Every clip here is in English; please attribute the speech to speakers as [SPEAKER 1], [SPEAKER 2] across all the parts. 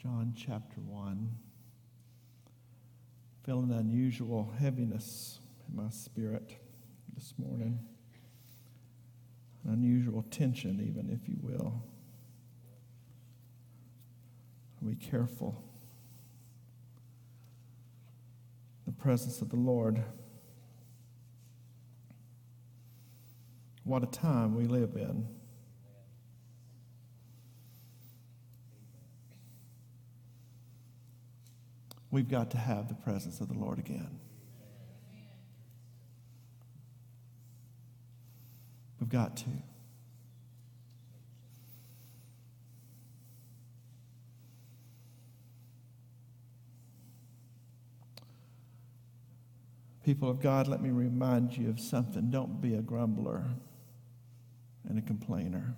[SPEAKER 1] John chapter 1. Feeling unusual heaviness in my spirit this morning. An unusual tension, even, if you will. Be careful. The presence of the Lord. What a time we live in. We've got to have the presence of the Lord again. We've got to. People of God, let me remind you of something. Don't be a grumbler and a complainer.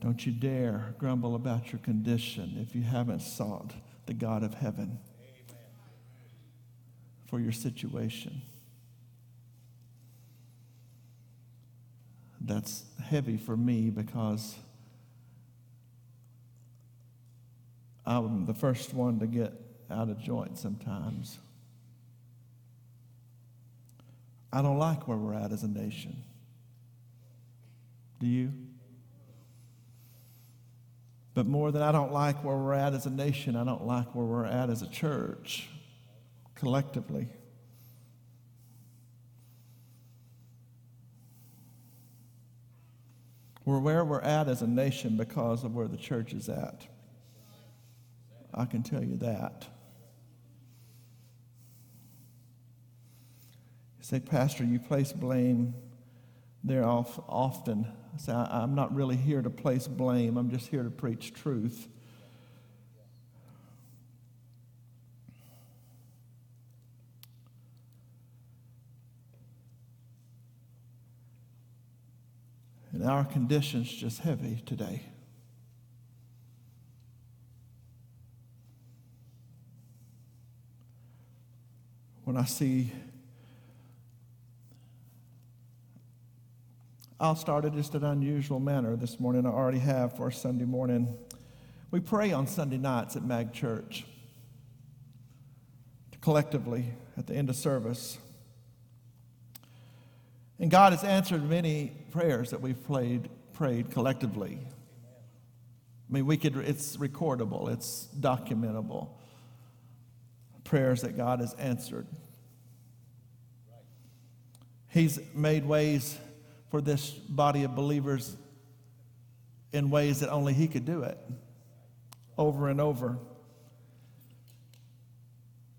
[SPEAKER 1] Don't you dare grumble about your condition if you haven't sought the God of heaven for your situation. That's heavy for me because I'm the first one to get out of joint sometimes. I don't like where we're at as a nation. Do you? But more than I don't like where we're at as a nation, I don't like where we're at as a church collectively. We're where we're at as a nation because of where the church is at. I can tell you that. You say, Pastor, you place blame there often. I say, I'm not really here to place blame, I'm just here to preach truth. And our condition's just heavy today. When I see, I'll start it just an unusual manner this morning. I already have for Sunday morning. We pray on Sunday nights at Mag Church collectively at the end of service. And God has answered many prayers that we've played, prayed collectively. I mean, we could, it's recordable, it's documentable. Prayers that God has answered. He's made ways for this body of believers in ways that only He could do it over and over.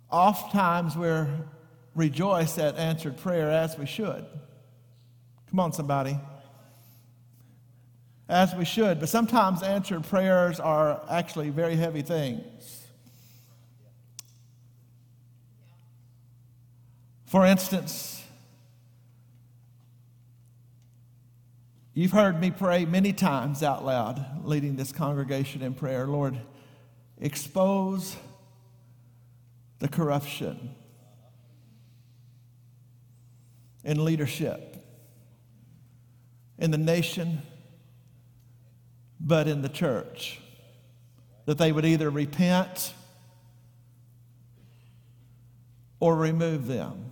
[SPEAKER 1] Oftentimes we're rejoice at answered prayer as we should. Come on, somebody. As we should, but sometimes answered prayers are actually very heavy things. For instance, you've heard me pray many times out loud, leading this congregation in prayer Lord, expose the corruption in leadership in the nation, but in the church. That they would either repent or remove them.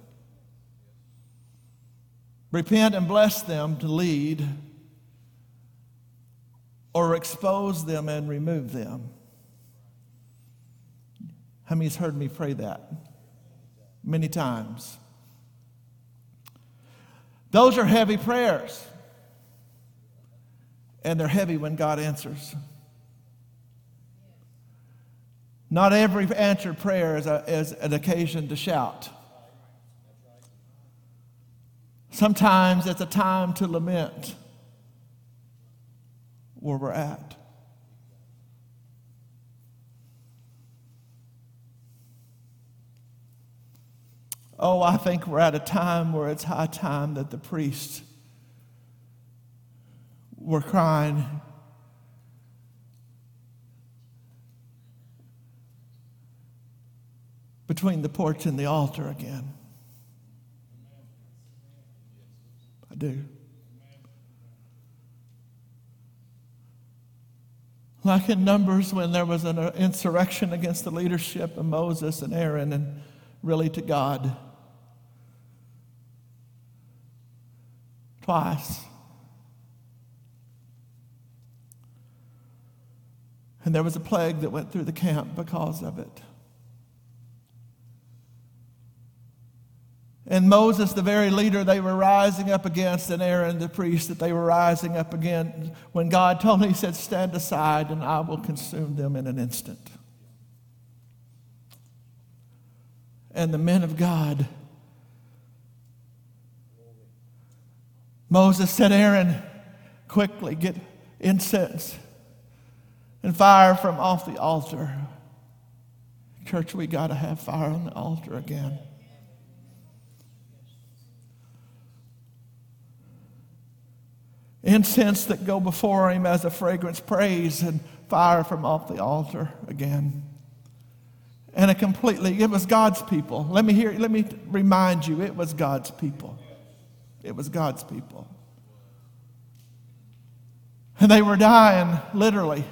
[SPEAKER 1] Repent and bless them to lead, or expose them and remove them. How many's heard me pray that? Many times. Those are heavy prayers and they're heavy when God answers. Not every answered prayer is, a, is an occasion to shout. Sometimes it's a time to lament where we're at. Oh, I think we're at a time where it's high time that the priests were crying. Between the porch and the altar again. I do. Like in Numbers, when there was an uh, insurrection against the leadership of Moses and Aaron, and really to God. Twice. And there was a plague that went through the camp because of it. And Moses, the very leader they were rising up against, and Aaron, the priest that they were rising up against, when God told him, He said, Stand aside and I will consume them in an instant. And the men of God, Moses said, Aaron, quickly get incense and fire from off the altar. Church, we got to have fire on the altar again. Incense that go before him as a fragrance praise and fire from off the altar again. And it completely it was god's people. Let me hear let me remind you it was god's people. It was god's people. And they were dying literally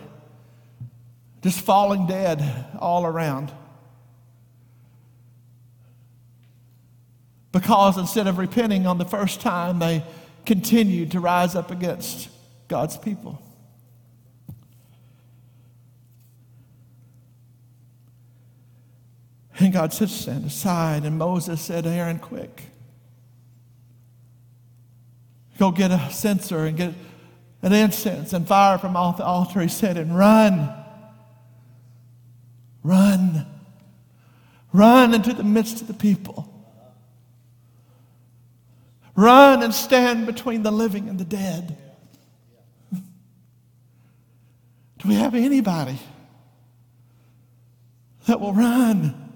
[SPEAKER 1] just falling dead all around. Because instead of repenting on the first time they continued to rise up against God's people. And God said, Stand aside. And Moses said, Aaron, quick. Go get a censer and get an incense and fire from off the altar. He said, and run. Run. Run into the midst of the people. Run and stand between the living and the dead. Do we have anybody that will run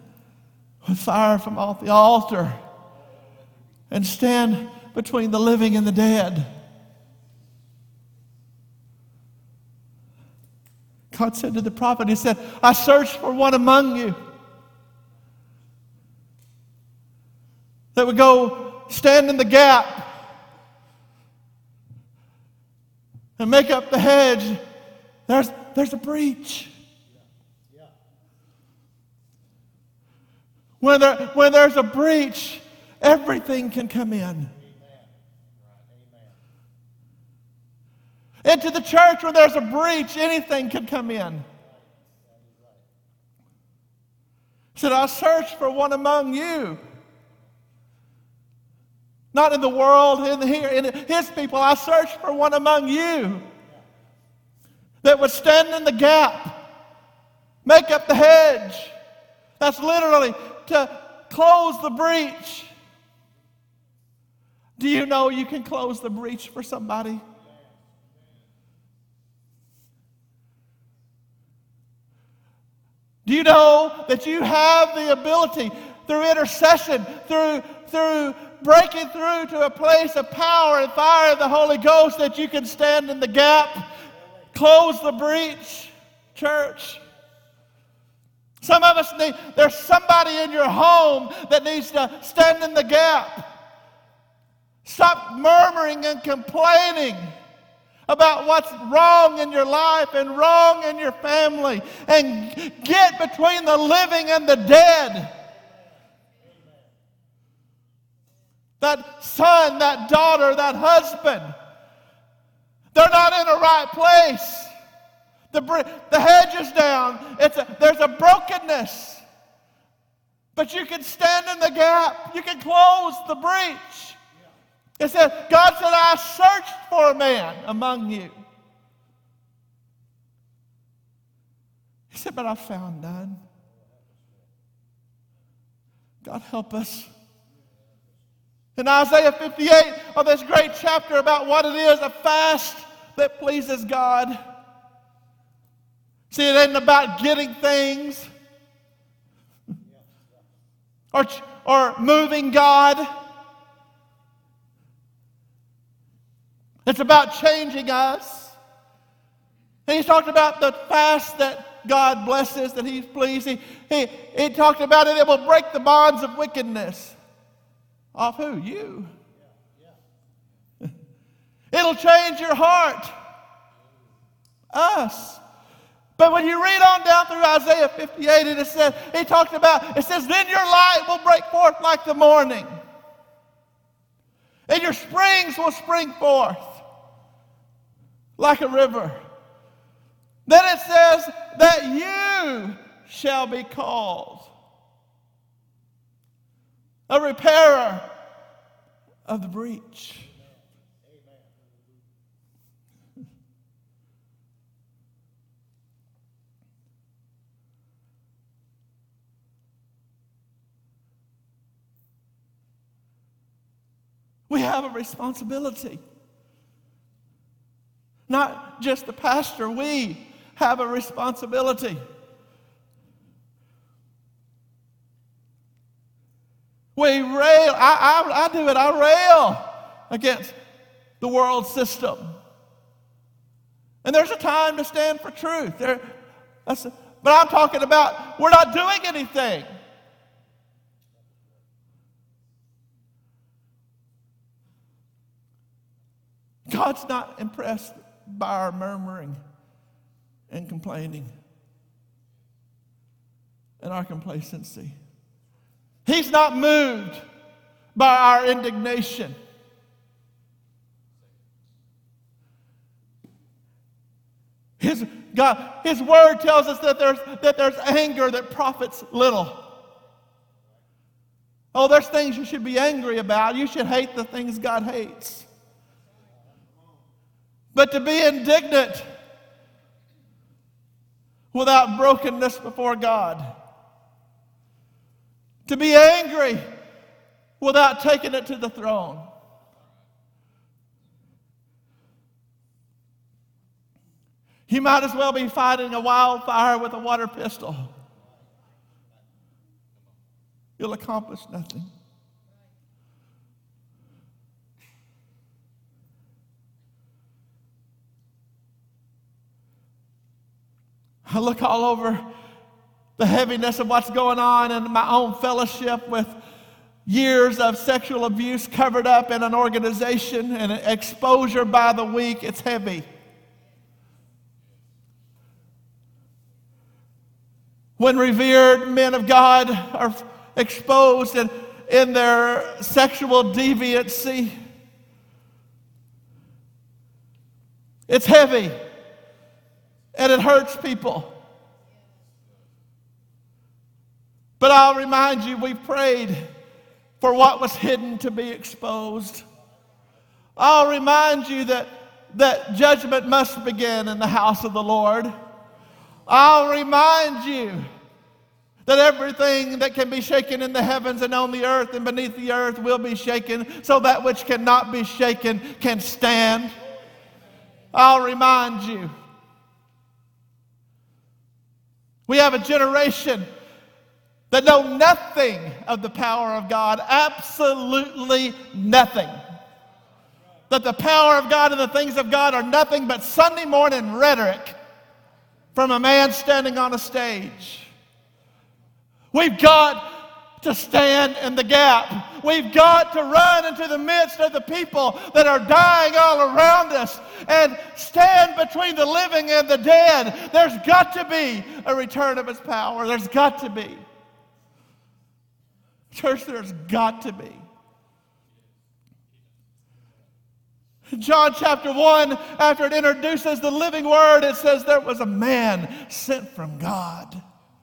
[SPEAKER 1] with fire from off the altar and stand between the living and the dead? God said to the prophet, He said, I searched for one among you that would go stand in the gap and make up the hedge, there's, there's a breach. When, there, when there's a breach, everything can come in. Into the church, when there's a breach, anything can come in. He said, I searched for one among you not in the world, in here, in his people. I searched for one among you that would stand in the gap, make up the hedge. That's literally to close the breach. Do you know you can close the breach for somebody? Do you know that you have the ability through intercession, through, through breaking through to a place of power and fire of the Holy Ghost that you can stand in the gap, close the breach, church. Some of us need, there's somebody in your home that needs to stand in the gap. Stop murmuring and complaining about what's wrong in your life and wrong in your family and get between the living and the dead. That son, that daughter, that husband. They're not in the right place. The, the hedge is down. It's a, there's a brokenness. But you can stand in the gap. You can close the breach. It said, God said, I searched for a man among you. He said, but I found none. God help us in Isaiah 58, of this great chapter about what it is a fast that pleases God. See, it ain't about getting things or, or moving God. It's about changing us. And he's talked about the fast that God blesses, that he's pleased. He, he, he talked about it, it will break the bonds of wickedness. Off who? You. It'll change your heart. Us. But when you read on down through Isaiah 58, and it says, he talked about, it says, then your light will break forth like the morning, and your springs will spring forth like a river. Then it says that you shall be called a repairer of the breach. We have a responsibility. Not just the pastor, we have a responsibility. We rail, I, I, I do it, I rail against the world system. And there's a time to stand for truth. There, but I'm talking about we're not doing anything. God's not impressed by our murmuring and complaining and our complacency. He's not moved by our indignation. His, God, his word tells us that there's, that there's anger that profits little. Oh, there's things you should be angry about. You should hate the things God hates. But to be indignant without brokenness before God, to be angry without taking it to the throne. You might as well be fighting a wildfire with a water pistol. You'll accomplish nothing. I look all over the heaviness of what's going on in my own fellowship with years of sexual abuse covered up in an organization and exposure by the week. It's heavy. When revered men of God are exposed in, in their sexual deviancy, it's heavy and it hurts people. But I'll remind you, we prayed for what was hidden to be exposed. I'll remind you that, that judgment must begin in the house of the Lord. I'll remind you that everything that can be shaken in the heavens and on the earth and beneath the earth will be shaken, so that which cannot be shaken can stand. I'll remind you We have a generation that know nothing of the power of God, absolutely nothing. That the power of God and the things of God are nothing but Sunday morning rhetoric from a man standing on a stage. We've got to stand in the gap. We've got to run into the midst of the people that are dying all around us and stand between the living and the dead. There's got to be a return of His power. There's got to be. Church, there's got to be. John chapter 1, after it introduces the living word, it says there was a man sent from God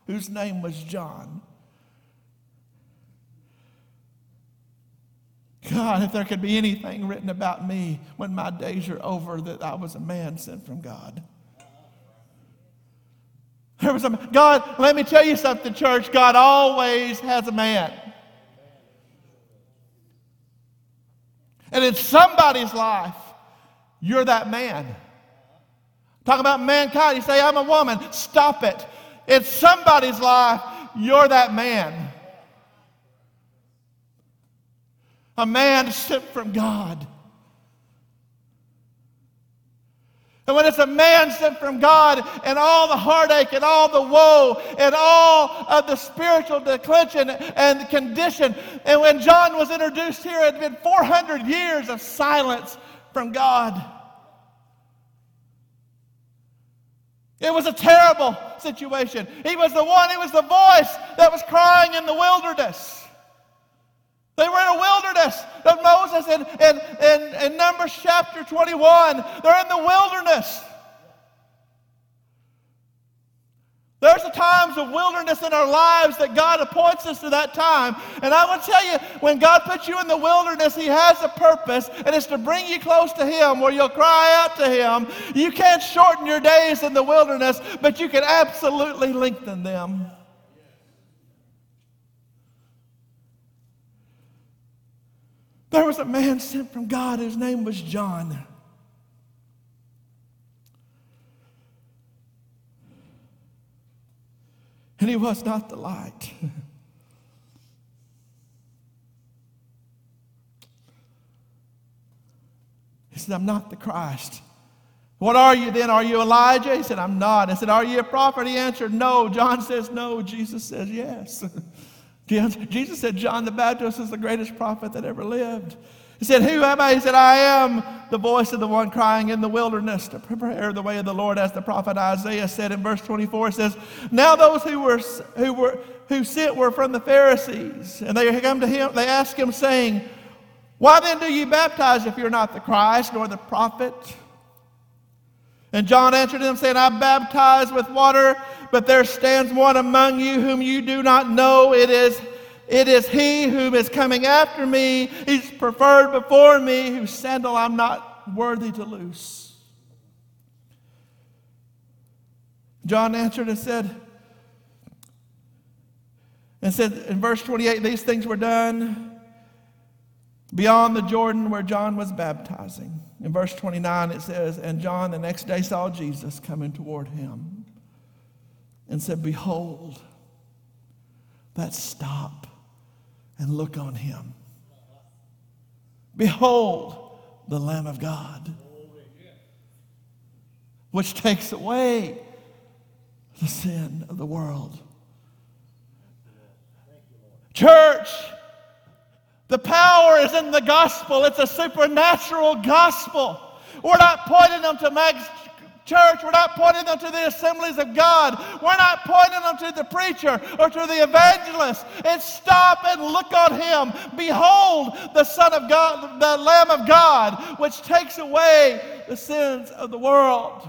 [SPEAKER 1] whose name was John. God, if there could be anything written about me when my days are over, that I was a man sent from God. There was a God, let me tell you something, church. God always has a man. And in somebody's life, you're that man. Talk about mankind. You say, I'm a woman. Stop it. In somebody's life, you're that man. a man sent from God. And when it's a man sent from God and all the heartache and all the woe and all of the spiritual declension and condition, and when John was introduced here, it had been 400 years of silence from God. It was a terrible situation. He was the one, he was the voice that was crying in the wilderness. They were in a wilderness. Of Moses in, in, in, in Numbers chapter 21, they're in the wilderness. There's the times of wilderness in our lives that God appoints us to that time. And I will tell you, when God puts you in the wilderness, He has a purpose, and it's to bring you close to Him where you'll cry out to Him. You can't shorten your days in the wilderness, but you can absolutely lengthen them. There was a man sent from God, his name was John. And he was not the light. he said, I'm not the Christ. What are you then? Are you Elijah? He said, I'm not. I said, Are you a prophet? He answered, No. John says, No. Jesus says, Yes. Jesus said, John the Baptist is the greatest prophet that ever lived. He said, Who am I? He said, I am the voice of the one crying in the wilderness to prepare the way of the Lord, as the prophet Isaiah said in verse 24. It says, Now those who were who were who sent were from the Pharisees, and they come to him, they ask him, saying, Why then do you baptize if you're not the Christ nor the prophet? And John answered them, saying, I baptize with water, but there stands one among you whom you do not know. It is it is he is coming after me. He's preferred before me, whose sandal I'm not worthy to loose. John answered and said, and said in verse 28, these things were done beyond the Jordan where John was baptizing. In verse 29, it says, And John the next day saw Jesus coming toward him and said, Behold, that stop and look on him. Behold the Lamb of God, which takes away the sin of the world. Church, the power is in the gospel. It's a supernatural gospel. We're not pointing them to MAG's church. We're not pointing them to the assemblies of God. We're not pointing them to the preacher or to the evangelist. It's stop and look on him. Behold the Son of God, the Lamb of God, which takes away the sins of the world.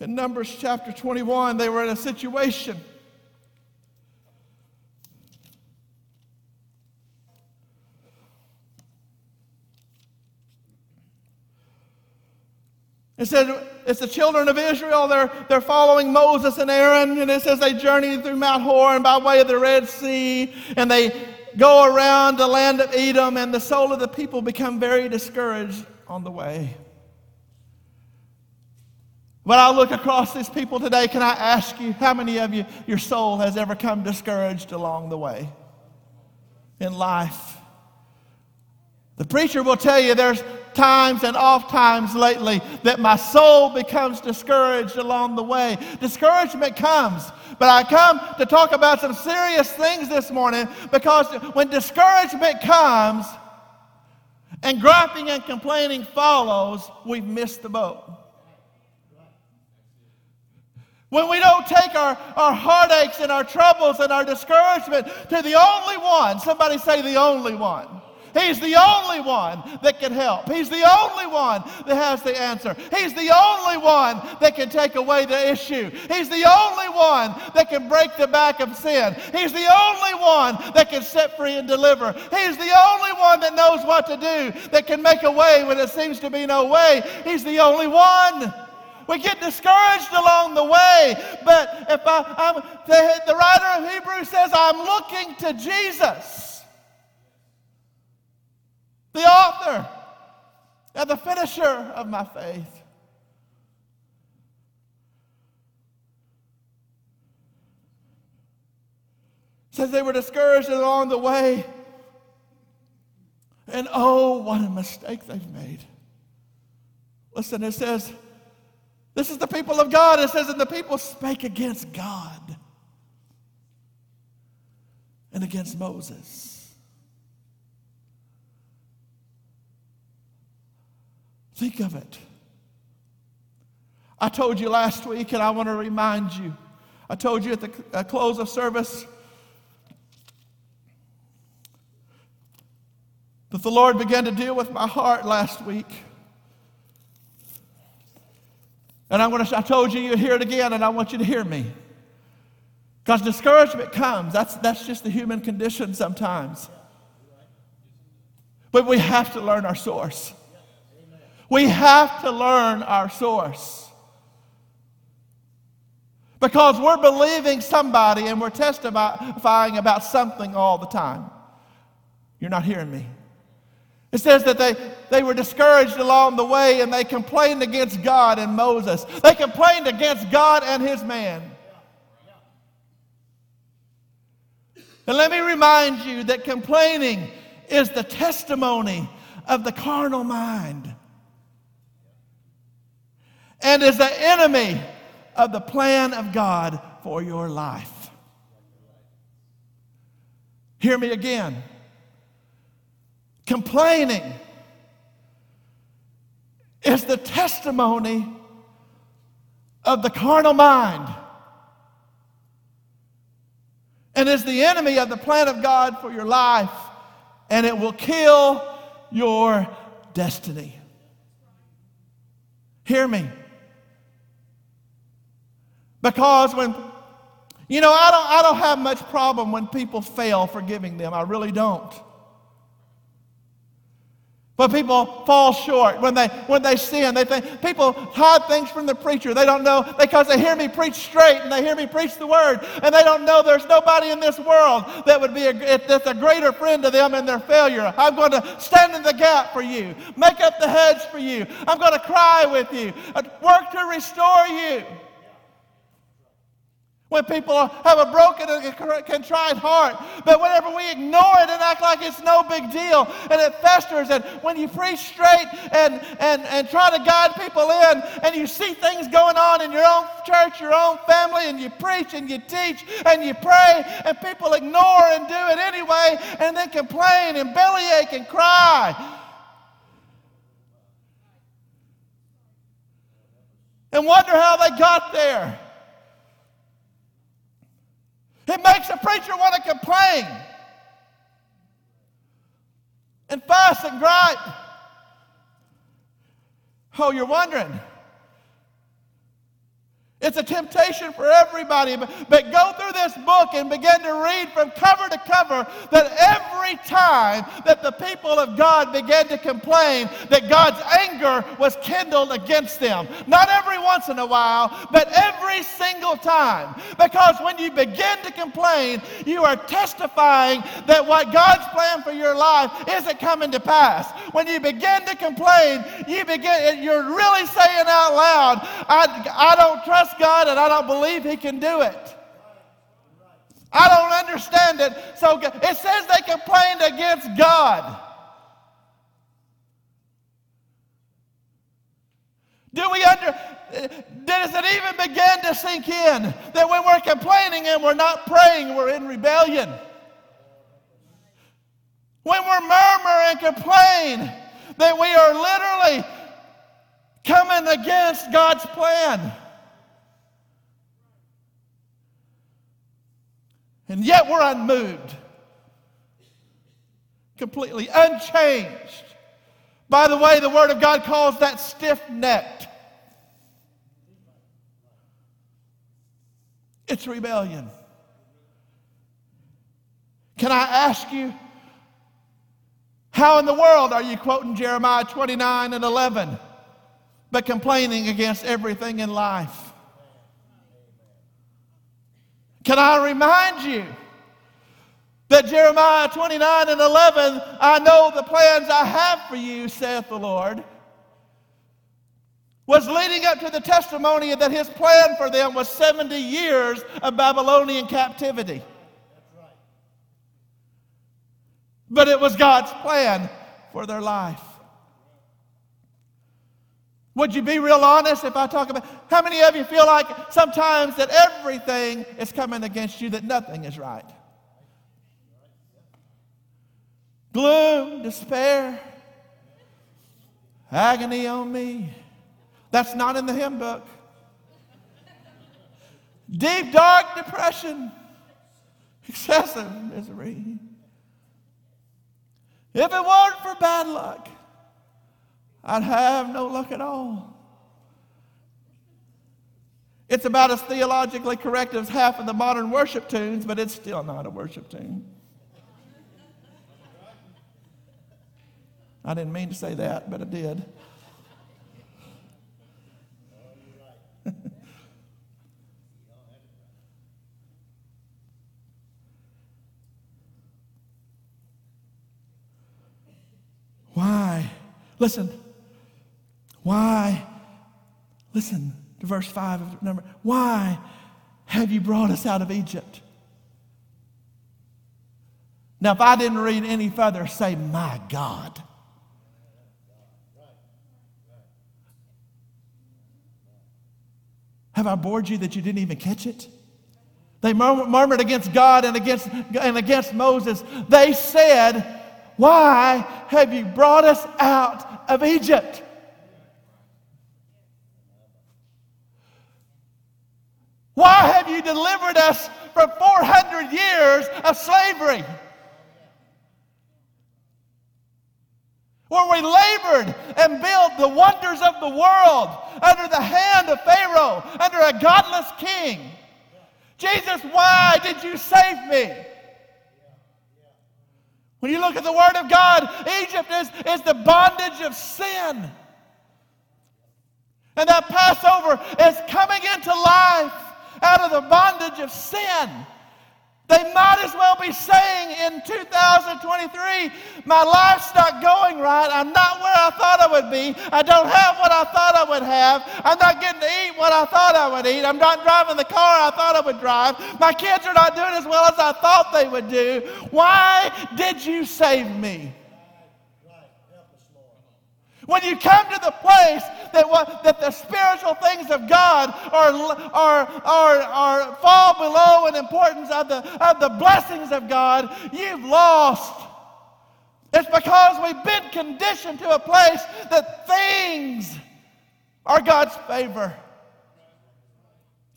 [SPEAKER 1] In Numbers chapter 21, they were in a situation It said it's the children of Israel. They're, they're following Moses and Aaron. And it says they journey through Mount Hor and by way of the Red Sea. And they go around the land of Edom. And the soul of the people become very discouraged on the way. When I look across these people today, can I ask you how many of you, your soul has ever come discouraged along the way in life? The preacher will tell you there's times and oft times lately that my soul becomes discouraged along the way. Discouragement comes, but I come to talk about some serious things this morning because when discouragement comes and griping and complaining follows, we've missed the boat. When we don't take our, our heartaches and our troubles and our discouragement to the only one, somebody say the only one He's the only one that can help. He's the only one that has the answer. He's the only one that can take away the issue. He's the only one that can break the back of sin. He's the only one that can set free and deliver. He's the only one that knows what to do, that can make a way when it seems to be no way. He's the only one. We get discouraged along the way, but if I, I'm, the, the writer of Hebrews says, I'm looking to Jesus the author and the finisher of my faith. Says they were discouraged along the way. And oh, what a mistake they've made. Listen, it says, this is the people of God. It says, and the people spake against God and against Moses. Think of it. I told you last week, and I want to remind you. I told you at the uh, close of service that the Lord began to deal with my heart last week. And I'm going to, I told you you'd hear it again, and I want you to hear me. Because discouragement comes. That's, that's just the human condition sometimes. But we have to learn our source. We have to learn our source. Because we're believing somebody and we're testifying about something all the time. You're not hearing me. It says that they, they were discouraged along the way and they complained against God and Moses. They complained against God and his man. And let me remind you that complaining is the testimony of the carnal mind and is the enemy of the plan of God for your life. Hear me again. Complaining is the testimony of the carnal mind and is the enemy of the plan of God for your life, and it will kill your destiny. Hear me. Because when, you know, I don't, I don't have much problem when people fail forgiving them. I really don't. But people fall short, when they, when they sin, they think people hide things from the preacher. They don't know because they hear me preach straight and they hear me preach the word, and they don't know there's nobody in this world that would be a, that's a greater friend to them in their failure. I'm going to stand in the gap for you, make up the hedge for you. I'm going to cry with you, work to restore you. When people have a broken and contrite heart, but whenever we ignore it and act like it's no big deal and it festers, and when you preach straight and, and, and try to guide people in, and you see things going on in your own church, your own family, and you preach and you teach and you pray, and people ignore and do it anyway, and then complain and bellyache and cry. And wonder how they got there. It makes a preacher want to complain and fuss and gripe. Oh, you're wondering. It's a temptation for everybody. But, go through this book and begin to read from cover to cover that every time that the people of God began to complain, that God's anger was kindled against them. Not every once in a while, but every single time. Because when you begin to complain, you are testifying that what God's plan for your life isn't coming to pass. When you begin to complain, you begin, you're really saying out loud, I, I don't trust trust God and I don't believe He can do it. I don't understand it. So it says they complained against God. Do we under, does it even begin to sink in that when we're complaining and we're not praying, we're in rebellion? When we're murmur and complain, that we are literally coming against God's plan. And yet we're unmoved, completely unchanged. By the way, the Word of God calls that stiff necked. It's rebellion. Can I ask you, how in the world are you quoting Jeremiah 29 and 11, but complaining against everything in life? Can I remind you that Jeremiah 29 and 11, I know the plans I have for you, saith the Lord, was leading up to the testimony that his plan for them was 70 years of Babylonian captivity. But it was God's plan for their life. Would you be real honest if I talk about how many of you feel like sometimes that everything is coming against you, that nothing is right? Gloom, despair. Agony on me. That's not in the hymn book. Deep, dark depression, excessive misery. If it weren't for bad luck, I'd have no luck at all. It's about as theologically correct as half of the modern worship tunes, but it's still not a worship tune. I didn't mean to say that, but I did. Why? Listen. Why? Listen to verse 5 of number. Why have you brought us out of Egypt? Now, if I didn't read any further, say, My God. Have I bored you that you didn't even catch it? They murmured against God and against, and against Moses. They said, Why have you brought us out of Egypt? Why have you delivered us from 400 years of slavery? Where we labored and built the wonders of the world under the hand of Pharaoh, under a godless king. Jesus, why did you save me? When you look at the Word of God, Egypt is, is the bondage of sin. And that Passover is coming into life out of the bondage of sin. They might as well be saying in 2023, my life's not going right. I'm not where I thought I would be. I don't have what I thought I would have. I'm not getting to eat what I thought I would eat. I'm not driving the car I thought I would drive. My kids are not doing as well as I thought they would do. Why did you save me? When you come to the place that, what, that the spiritual things of God are, are, are, are fall below in importance of the, of the blessings of God, you've lost. It's because we've been conditioned to a place that things are God's favor.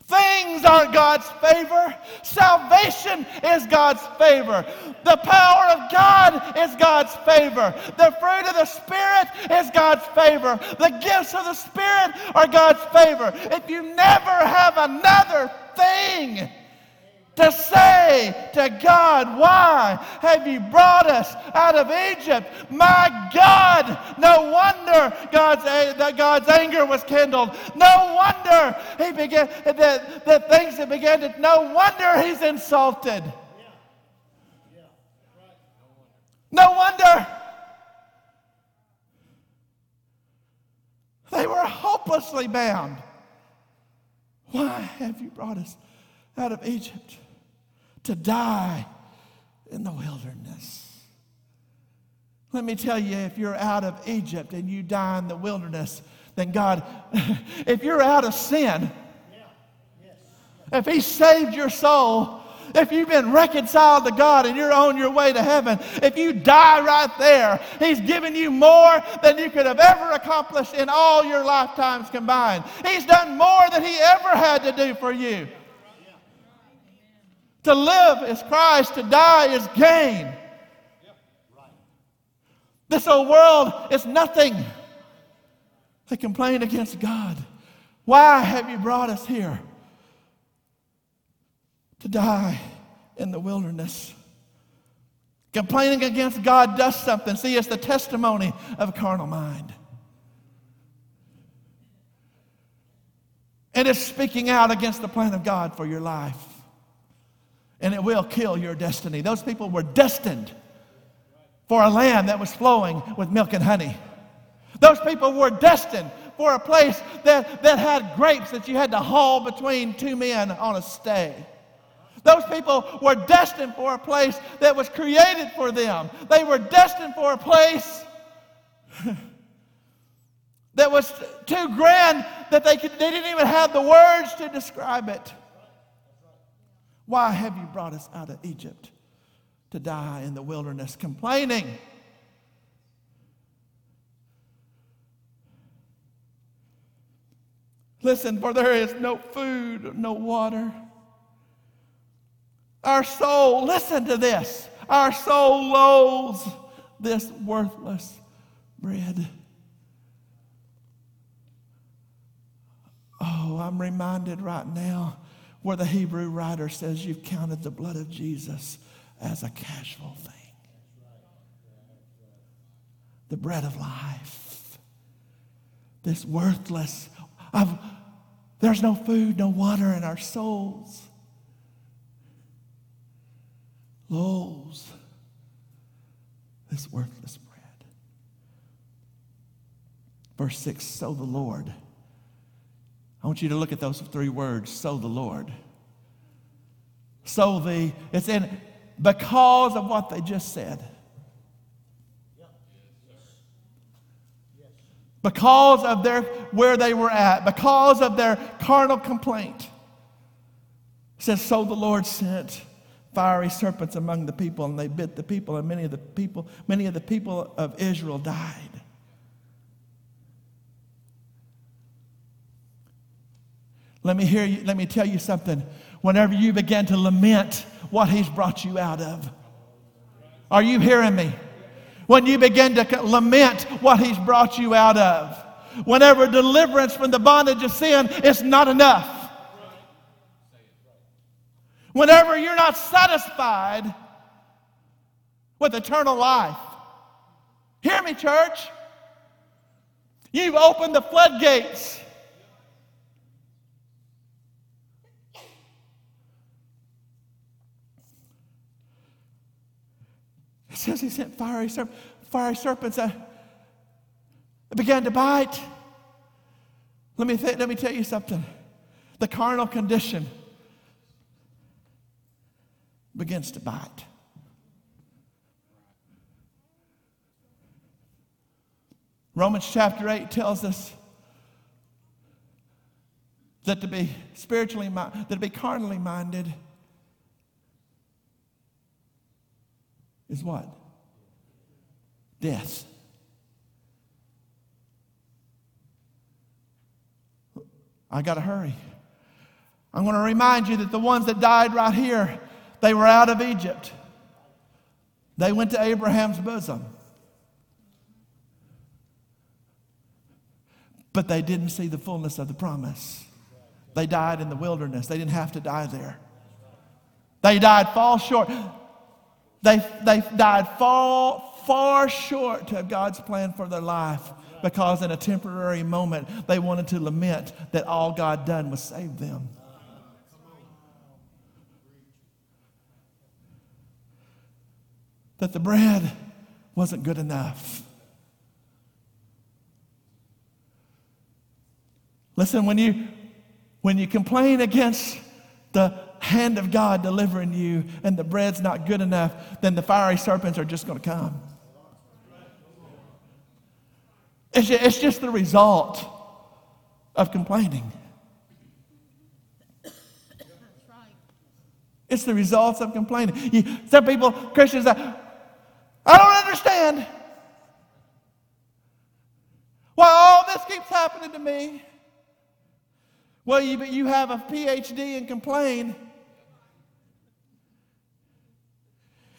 [SPEAKER 1] Things are God's favor. Salvation is God's favor. The power of God is God's favor. The fruit of the Spirit is God's favor. The gifts of the Spirit are God's favor. If you never have another thing, to say to God, Why have you brought us out of Egypt? My God, no wonder God's, that God's anger was kindled. No wonder he began, that, that things that began to, no wonder he's insulted. No wonder. They were hopelessly bound. Why have you brought us out of Egypt? To die in the wilderness. Let me tell you, if you're out of Egypt and you die in the wilderness, then God, if you're out of sin, if He saved your soul, if you've been reconciled to God and you're on your way to heaven, if you die right there, He's given you more than you could have ever accomplished in all your lifetimes combined. He's done more than He ever had to do for you. To live is Christ, to die is gain. This old world is nothing. They complain against God. Why have you brought us here? To die in the wilderness. Complaining against God does something. See, it's the testimony of a carnal mind. And it's speaking out against the plan of God for your life and it will kill your destiny. Those people were destined for a land that was flowing with milk and honey. Those people were destined for a place that, that had grapes that you had to haul between two men on a stay. Those people were destined for a place that was created for them. They were destined for a place that was too grand that they, could, they didn't even have the words to describe it. Why have you brought us out of Egypt to die in the wilderness? Complaining. Listen, for there is no food, no water. Our soul, listen to this, our soul loathes this worthless bread. Oh, I'm reminded right now where the Hebrew writer says you've counted the blood of Jesus as a casual thing. The bread of life. This worthless, of, there's no food, no water in our souls. Loaves, this worthless bread. Verse 6 So the Lord. I want you to look at those three words so the Lord. So the, it's in because of what they just said. Because of their where they were at, because of their carnal complaint. It says, So the Lord sent fiery serpents among the people, and they bit the people, and many of the people, many of the people of Israel died. Let me hear you, let me tell you something. Whenever you begin to lament what he's brought you out of. Are you hearing me? When you begin to lament what he's brought you out of. Whenever deliverance from the bondage of sin is not enough. Whenever you're not satisfied with eternal life. Hear me, church. You've opened the floodgates It says he sent fiery, serp- fiery serpents that began to bite. Let me, th- let me tell you something. The carnal condition begins to bite. Romans chapter 8 tells us that to be spiritually that to be carnally minded is what? Death. I got to hurry. I'm going to remind you that the ones that died right here, they were out of Egypt. They went to Abraham's bosom. But they didn't see the fullness of the promise. They died in the wilderness. They didn't have to die there. They died fall short. They, they died far, far short of God's plan for their life because in a temporary moment they wanted to lament that all God done was save them. That the bread wasn't good enough. Listen, when you when you complain against the hand of God delivering you and the bread's not good enough, then the fiery serpents are just going to come. It's just, the result of complaining. It's the results of complaining. You, some people, Christians, uh, I don't understand why all this keeps happening to me. Well, you, you have a PhD and complain.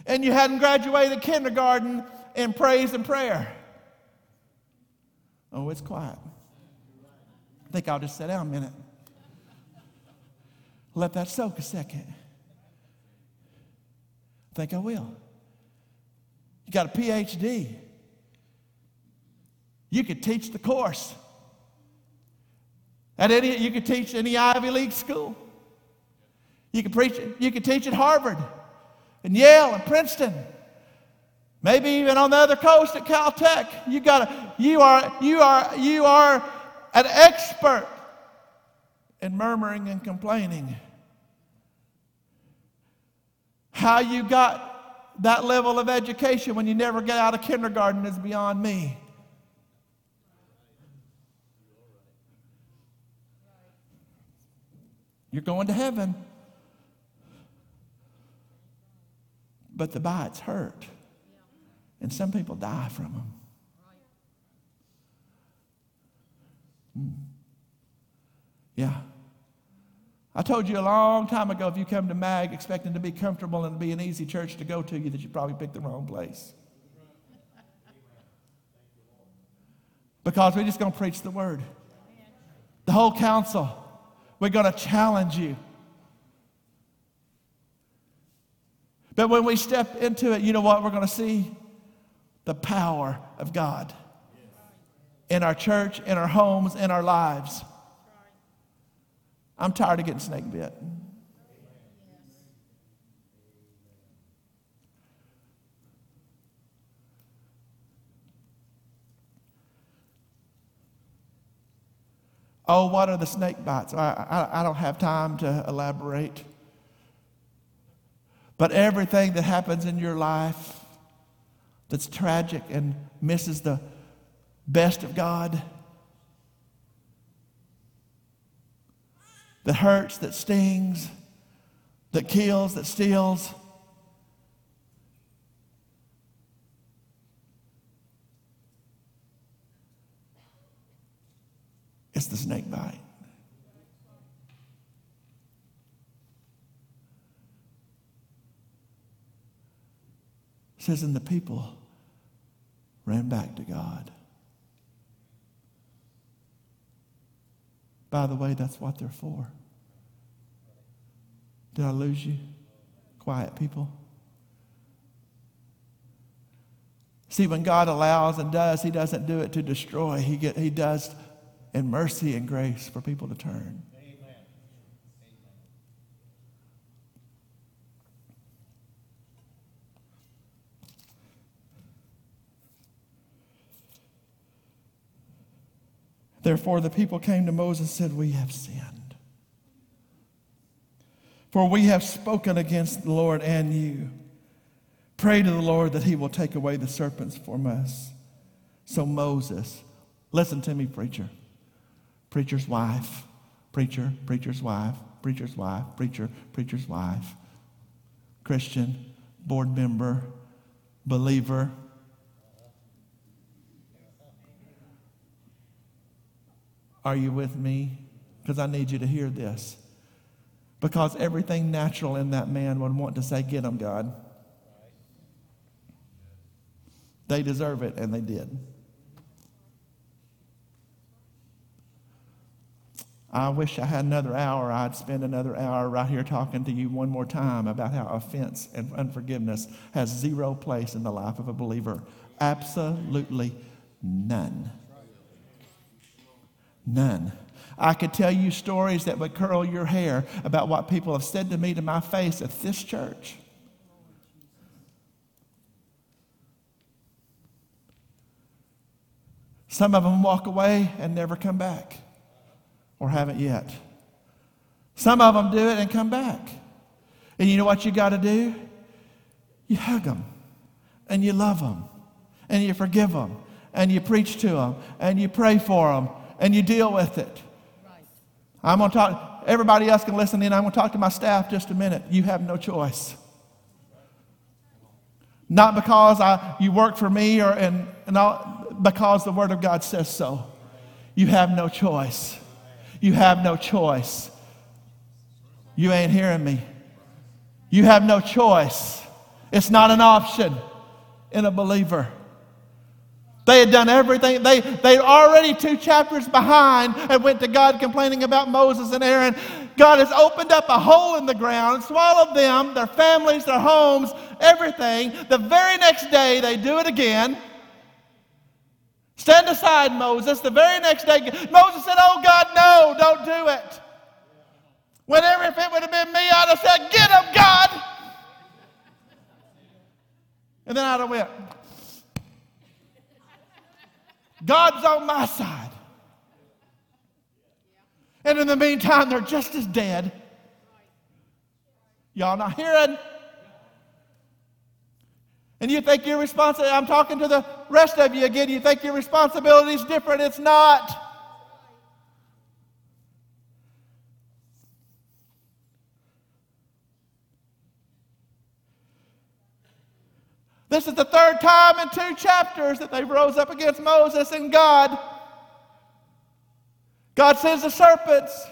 [SPEAKER 1] And you hadn't graduated kindergarten in praise and prayer. Oh, it's quiet. I think I'll just sit down a minute. Let that soak a second. I think I will. You got a PhD. You could teach the course. At any, you could teach any Ivy League school. You could preach. You could teach at Harvard and Yale and Princeton. Maybe even on the other coast at Caltech. You got you are you are you are an expert in murmuring and complaining. How you got that level of education when you never get out of kindergarten is beyond me. You're going to heaven. But the bites hurt. And some people die from them. Hmm. Yeah. I told you a long time ago if you come to MAG expecting to be comfortable and be an easy church to go to you, that you probably picked the wrong place. Because we're just going to preach the word. The whole counsel. We're going to challenge you. But when we step into it, you know what we're going to see? The power of God in our church, in our homes, in our lives. I'm tired of getting snake bit. Oh, what are the snake bites? I, I, I, don't have time to elaborate. But everything that happens in your life that's tragic and misses the best of God, that hurts, that stings, that kills, that steals. It's the snake bite. Says, and the people ran back to God. By the way, that's what they're for. Did I lose you? Quiet people. See, when God allows and does, He doesn't do it to destroy. He, get, he does in mercy and grace for people to turn. Therefore, the people came to Moses and said, We have sinned. For we have spoken against the Lord and you. Pray to the Lord that he will take away the serpents from us. So Moses, listen to me, preacher, preacher's wife, preacher, preacher's wife, preacher's wife, preacher, preacher's wife, Christian, board member, believer, Are you with me? Because I need you to hear this. Because everything natural in that man would want to say, Get him, God. They deserve it, and they did. I wish I had another hour. I'd spend another hour right here talking to you one more time about how offense and unforgiveness has zero place in the life of a believer. Absolutely none. None. I could tell you stories that would curl your hair about what people have said to me to my face at this church. Some of them walk away and never come back, or haven't yet. Some of them do it and come back. And you know what you got to do? You hug them, and you love them, and you forgive them, and you preach to them, and you pray for them, and you deal with it. I'm going to talk, everybody else can listen in. I'm going to talk to my staff just a minute. You have no choice. Not because I, you work for me or and, and all, because the Word of God says so. You have no choice. You have no choice. You ain't hearing me. You have no choice. It's not an option in a believer. They had done everything. They, they'd already two chapters behind and went to God complaining about Moses and Aaron. God has opened up a hole in the ground, swallowed them, their families, their homes, everything. The very next day, they do it again. Stand aside, Moses. The very next day, Moses said, Oh, God, no, don't do it. Whenever if it would have been me, I'd have said, Get him, God. And then I'd have went, God's on my side. And in the meantime, they're just as dead. Y'all not hearing? And you think your responsibility, I'm talking to the rest of you again, you think your responsibility is different. It's not. This is the third time in two chapters that they rose up against Moses and God. God sends the serpents.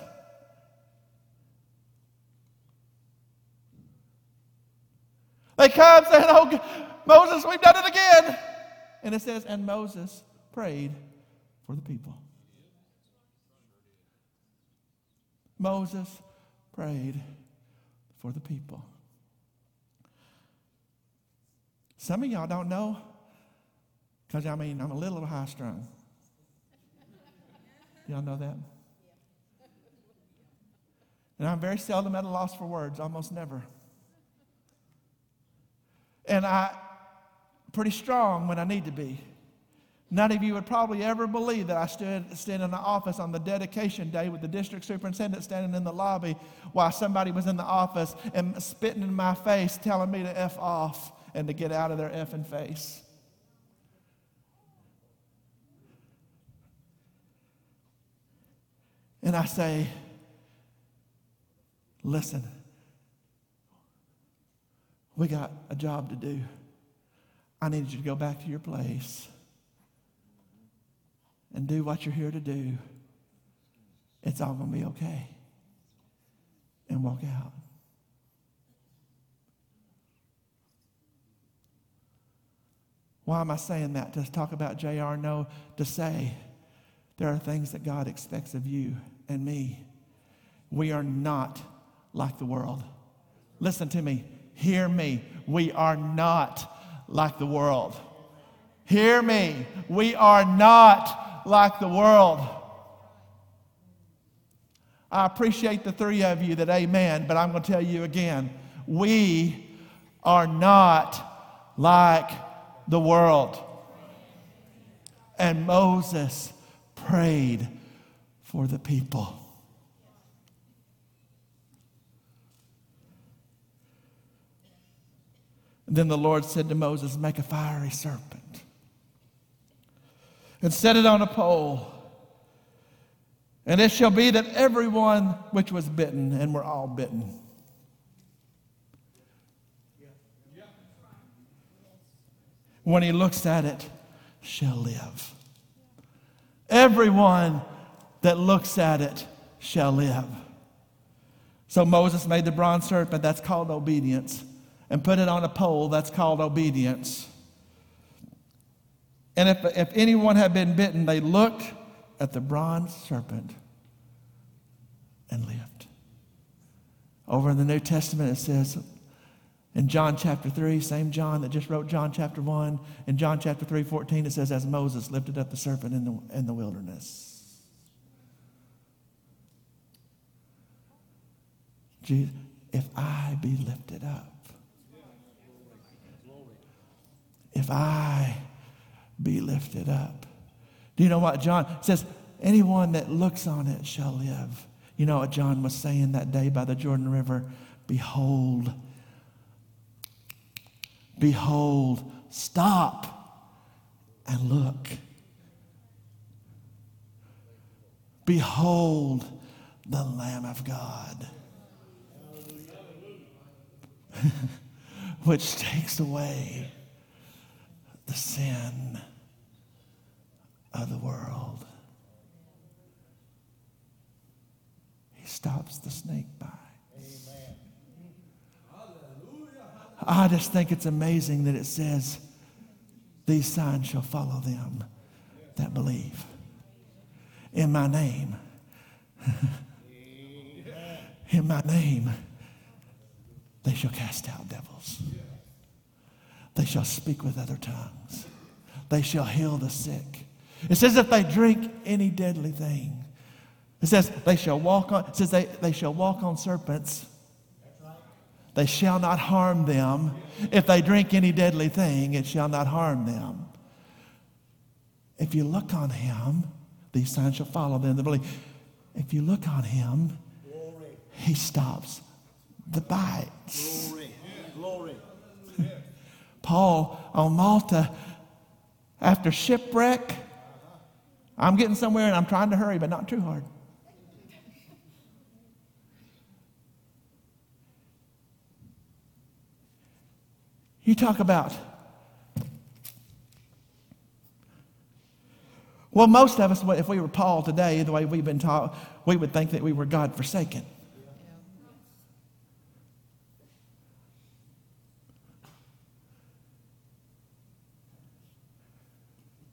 [SPEAKER 1] They come saying, Oh, Moses, we've done it again. And it says, And Moses prayed for the people. Moses prayed for the people. Some of y'all don't know, because I mean, I'm a little high strung. Y'all know that? And I'm very seldom at a loss for words, almost never. And I pretty strong when I need to be. None of you would probably ever believe that I stood, stood in the office on the dedication day with the district superintendent standing in the lobby while somebody was in the office and spitting in my face, telling me to F off and to get out of their effing face. And I say, listen, we got a job to do. I need you to go back to your place and do what you're here to do. It's all going to be okay. And walk out. Why am I saying that? To talk about JR? No, to say there are things that God expects of you and me. We are not like the world. Listen to me. Hear me. We are not like the world. Hear me. We are not like the world. I appreciate the three of you that amen, but I'm going to tell you again we are not like the world. And Moses prayed for the people. then the Lord said to Moses, Make a fiery serpent and set it on a pole. And it shall be that everyone which was bitten, and we're all bitten, when he looks at it, shall live. Everyone that looks at it shall live. So Moses made the bronze serpent, that's called obedience and put it on a pole. That's called obedience. And if, if anyone had been bitten, they looked at the bronze serpent and lived. Over in the New Testament, it says in John chapter 3, same John that just wrote John chapter 1, in John chapter 3, 14, it says, As Moses lifted up the serpent in the, in the wilderness. Jesus, if I be lifted up, if I be lifted up. Do you know what John says? Anyone that looks on it shall live. You know what John was saying that day by the Jordan River? Behold, behold, stop and look. Behold the Lamb of God, which takes away the sin of the world. He stops the snake by. I just think it's amazing that it says, These signs shall follow them that believe. In my name. In my name, they shall cast out devils. They shall speak with other tongues. They shall heal the sick. It says if they drink any deadly thing. It says they shall walk on, it says they, they shall walk on serpents. They shall not harm them. If they drink any deadly thing, it shall not harm them. If you look on him, these signs shall follow them that believe. If you look on him, he stops the bites. Glory. Glory. Paul on Malta after shipwreck. I'm getting somewhere and I'm trying to hurry, but not too hard. You talk about. Well, most of us, if we were Paul today, the way we've been taught, we would think that we were God forsaken.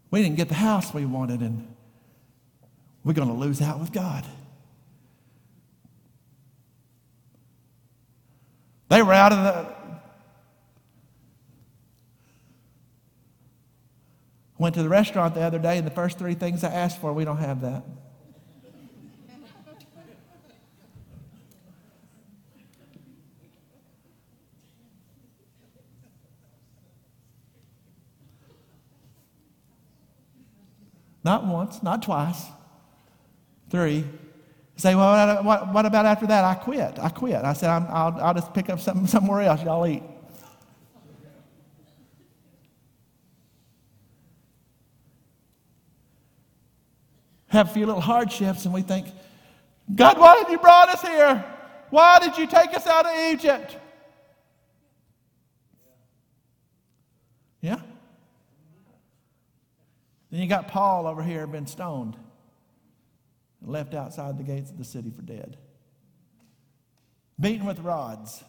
[SPEAKER 1] We didn't get the house we wanted, and we're going to lose out with God. They were out of the Went to the restaurant the other day, and the first three things I asked for, we don't have that. Not once, not twice. Three. Say, well, what, what about after that? I quit. I quit. I said, i will I'll just pick up something somewhere else. Y'all eat. Have a few little hardships, and we think, God, why have you brought us here? Why did you take us out of Egypt? Yeah? Then you got Paul over here, been stoned and left outside the gates of the city for dead, beaten with rods.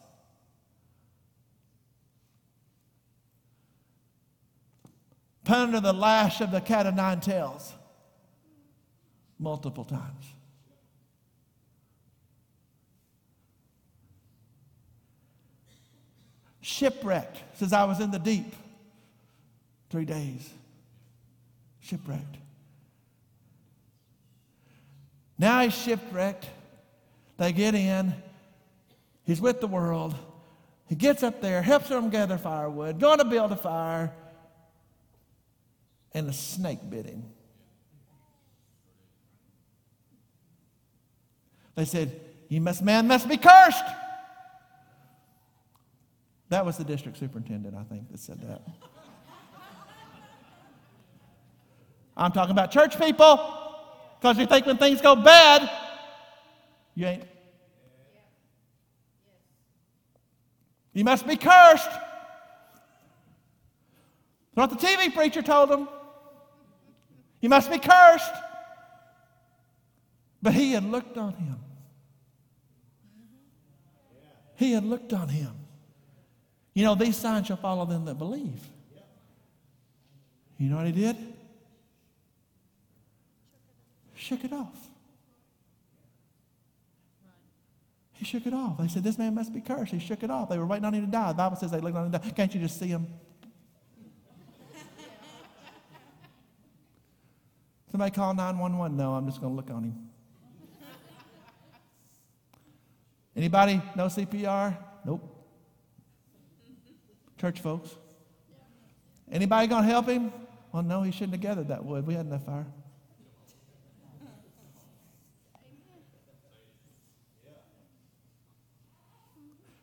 [SPEAKER 1] Put under the lash of the cat of nine tails multiple times. Shipwrecked, says I was in the deep three days shipwrecked. Now he's shipwrecked. They get in. He's with the world. He gets up there, helps them gather firewood, going to build a fire, and a snake bit him. They said, "You must, man must be cursed." That was the district superintendent, I think, that said that. I'm talking about church people. Because you think when things go bad, you ain't. You must be cursed. That's what the TV preacher told them. You must be cursed. But he had looked on him. He had looked on him. You know, these signs shall follow them that believe. You know what he did? shook it off. He shook it off. They said, This man must be cursed. He shook it off. They were waiting on him to die. The Bible says they looked on him to die. Can't you just see him? Somebody call 911. No, I'm just going to look on him. Anybody know CPR? Nope. Church folks. Anybody going to help him? Well, no, he shouldn't have gathered that wood. We had enough fire.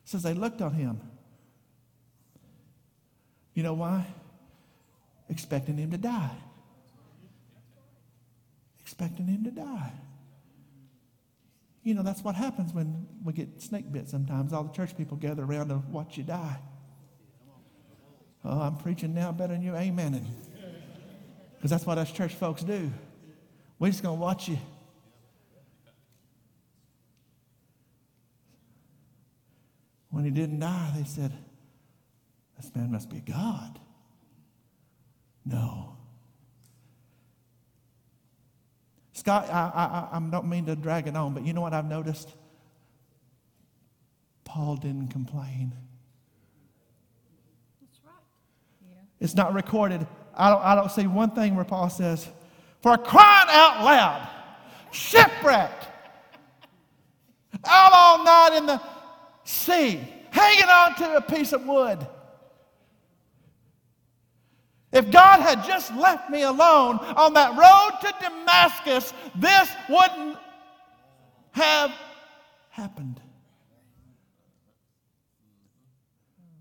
[SPEAKER 1] says they looked on him. You know why? Expecting him to die. Expecting him to die. You know, that's what happens when we get snake bit sometimes. All the church people gather around to watch you die. Oh, I'm preaching now better than you. Amen. Because that's what us church folks do. We're just going to watch you When he didn't die, they said, This man must be a God. No. Scott, I, I, I don't mean to drag it on, but you know what I've noticed? Paul didn't complain.
[SPEAKER 2] That's right.
[SPEAKER 1] Yeah. It's not recorded. I don't, I don't see one thing where Paul says, for crying out loud, shipwrecked, out all night in the sea, hanging on to a piece of wood. If God had just left me alone on that road to Damascus, this wouldn't have happened.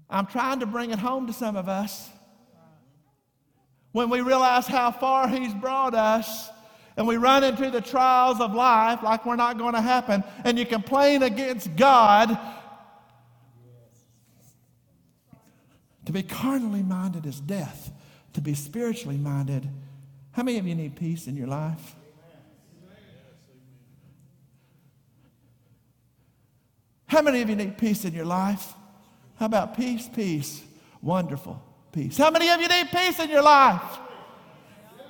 [SPEAKER 1] I'm trying to bring it home to some of us. When we realize how far He's brought us, and we run into the trials of life like we're not going to happen, and you complain against God, To be carnally minded is death. To be spiritually minded, how many of you need peace in your life? How many of you need peace in your life? How about peace, peace? Wonderful peace. How many of you need peace in your life?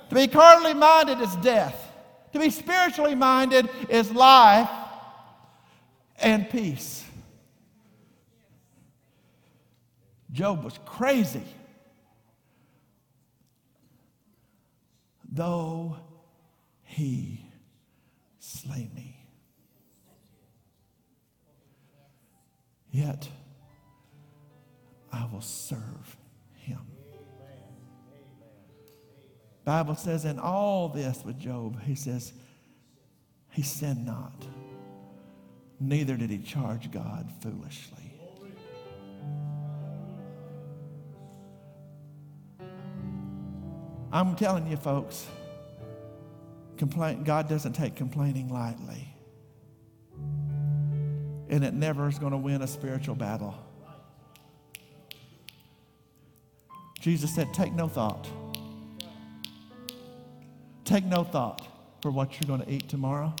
[SPEAKER 1] To be carnally minded is death. To be spiritually minded is life and peace. Job was crazy. Though he slay me. Yet I will serve him. Bible says in all this with Job, he says, he sinned not, neither did he charge God foolishly. I'm telling you, folks, complain, God doesn't take complaining lightly. And it never is going to win a spiritual battle. Jesus said, Take no thought. Take no thought for what you're going to eat tomorrow,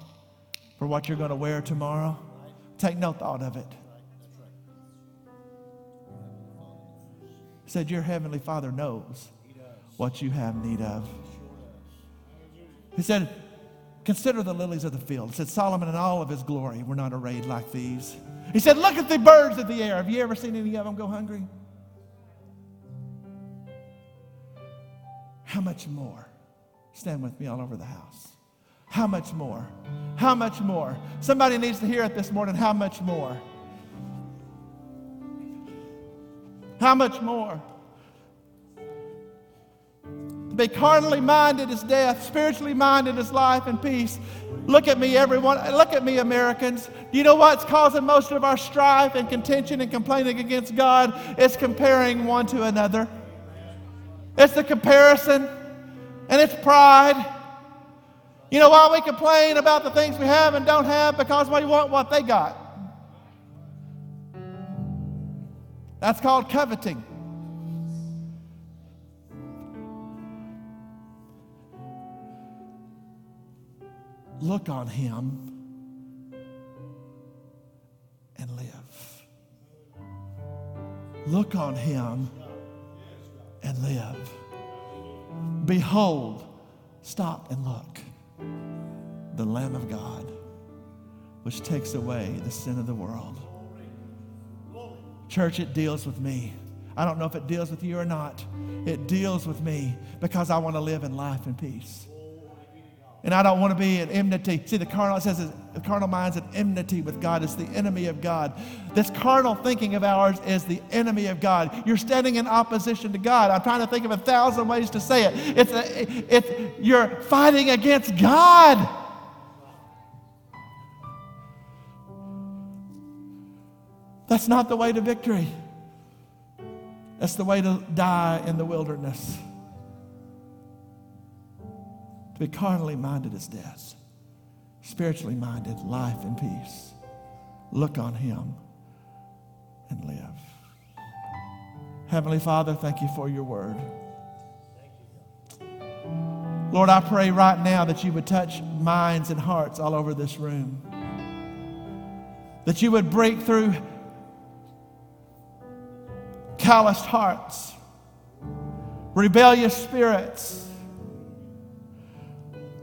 [SPEAKER 1] for what you're going to wear tomorrow. Take no thought of it. He said, Your heavenly Father knows what you have need of. He said, Consider the lilies of the field. He said, Solomon in all of his glory were not arrayed like these. He said, Look at the birds of the air. Have you ever seen any of them go hungry? How much more? Stand with me all over the house. How much more? How much more? Somebody needs to hear it this morning. How much more? How much more? Be carnally minded is death, spiritually minded is life and peace. Look at me, everyone. Look at me, Americans. You know what's causing most of our strife and contention and complaining against God? It's comparing one to another. It's the comparison and it's pride. You know why we complain about the things we have and don't have? Because we want what they got. That's called coveting. Look on him and live. Look on him and live. Behold, stop and look. The Lamb of God, which takes away the sin of the world. Church, it deals with me. I don't know if it deals with you or not. It deals with me because I want to live in life and peace. And I don't want to be an enmity. See, the carnal, says the carnal mind's an enmity with God. It's the enemy of God. This carnal thinking of ours is the enemy of God. You're standing in opposition to God. I'm trying to think of a thousand ways to say it. It's, a, it's you're fighting against God. That's not the way to victory. That's the way to die in the wilderness. Be carnally minded is death, spiritually minded, life and peace. Look on Him and live. Heavenly Father, thank you for your word. Lord, I pray right now that you would touch minds and hearts all over this room. That you would break through calloused hearts, rebellious spirits.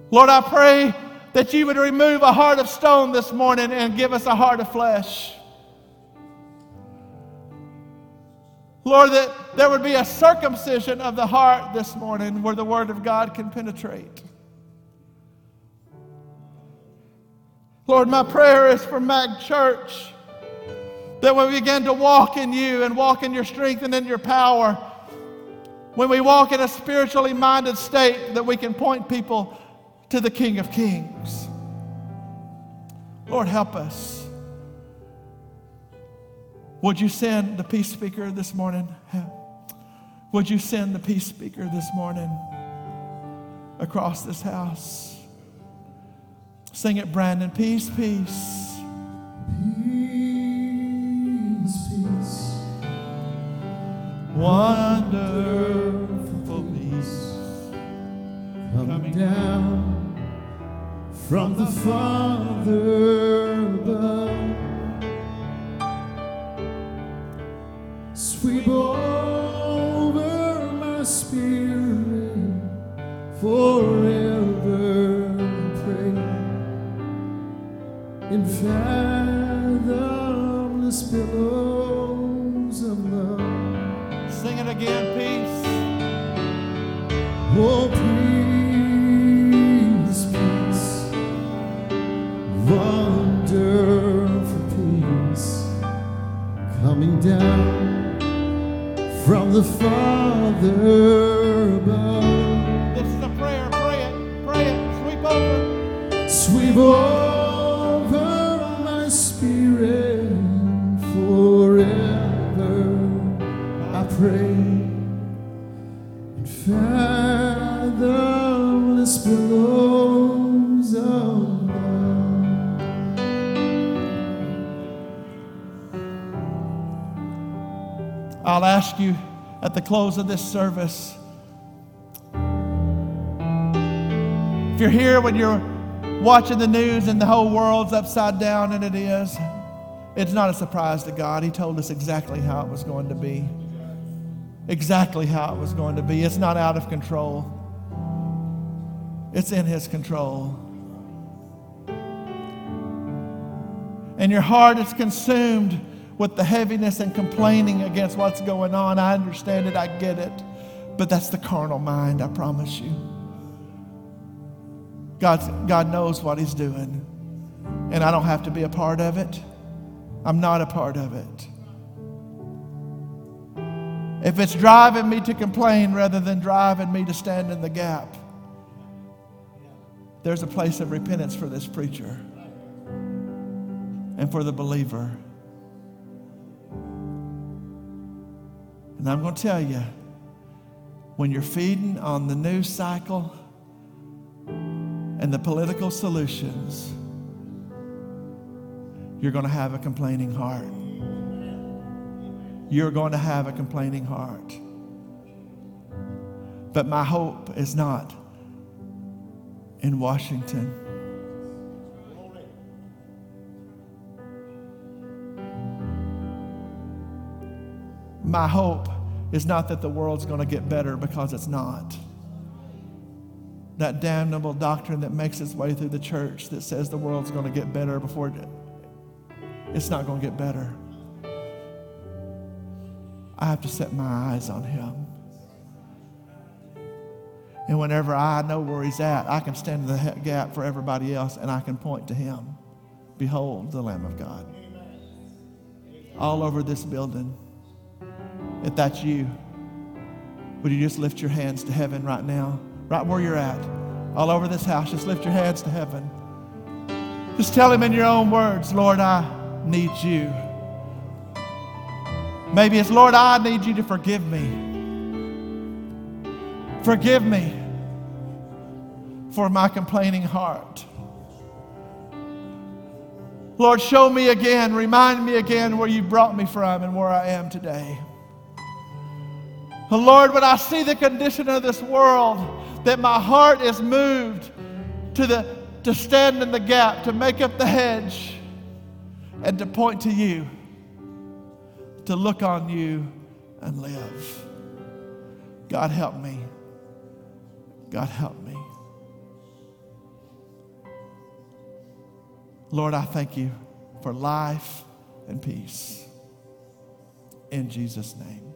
[SPEAKER 1] Lord, I pray that you would remove a heart of stone this morning and give us a heart of flesh. Lord, that there would be a circumcision of the heart this morning where the Word of God can penetrate. Lord, my prayer is for MAG Church that when we begin to walk in you and walk in your strength and in your power, when we walk in a spiritually minded state, that we can point people to the King of Kings. Lord, help us. Would you send the peace speaker this morning? Would you send the peace speaker this morning across this house? Sing it, Brandon. Peace, peace.
[SPEAKER 2] Peace, peace.
[SPEAKER 1] Wonderful peace.
[SPEAKER 2] Coming down from the Father above. Sweep over my spirit, forever pray in fathomless billows the Father
[SPEAKER 1] close of this service if you're here when you're watching the news and the whole world's upside down, and it is, it's not a surprise to God. He told us exactly how it was going to be. Exactly how it was going to be. It's not out of control, it's in His control. and your heart is consumed with the heaviness and complaining against what's going on, I understand it, I get it. But that's the carnal mind, I promise you. God, God knows what He's doing, and I don't have to be a part of it. I'm not a part of it. If it's driving me to complain rather than driving me to stand in the gap, there's a place of repentance for this preacher and for the believer. And I'm going to tell you when you're feeding on the news cycle and the political solutions, you're going to have a complaining heart. You're going to have a complaining heart. But my hope is not in Washington. My hope is not that the world's going to get better because it's not. That damnable doctrine that makes its way through the church that says the world's going to get better before it, it's not going to get better. I have to set my eyes on Him. And whenever I know where He's at, I can stand in the gap for everybody else and I can point to Him. Behold the Lamb of God. All over this building. If that's you, would you just lift your hands to heaven right now? Right where you're at. All over this house, just lift your hands to heaven. Just tell Him in your own words, Lord, I need you. Maybe it's, Lord, I need you to forgive me. Forgive me for my complaining heart. Lord, show me again, remind me again where you brought me from and where I am today. Lord, when I see the condition of this world, that my heart is moved to, the, to stand in the gap, to make up the hedge, and to point to you, to look on you and live. God, help me. God, help me. Lord, I thank you for life and peace. In Jesus' name.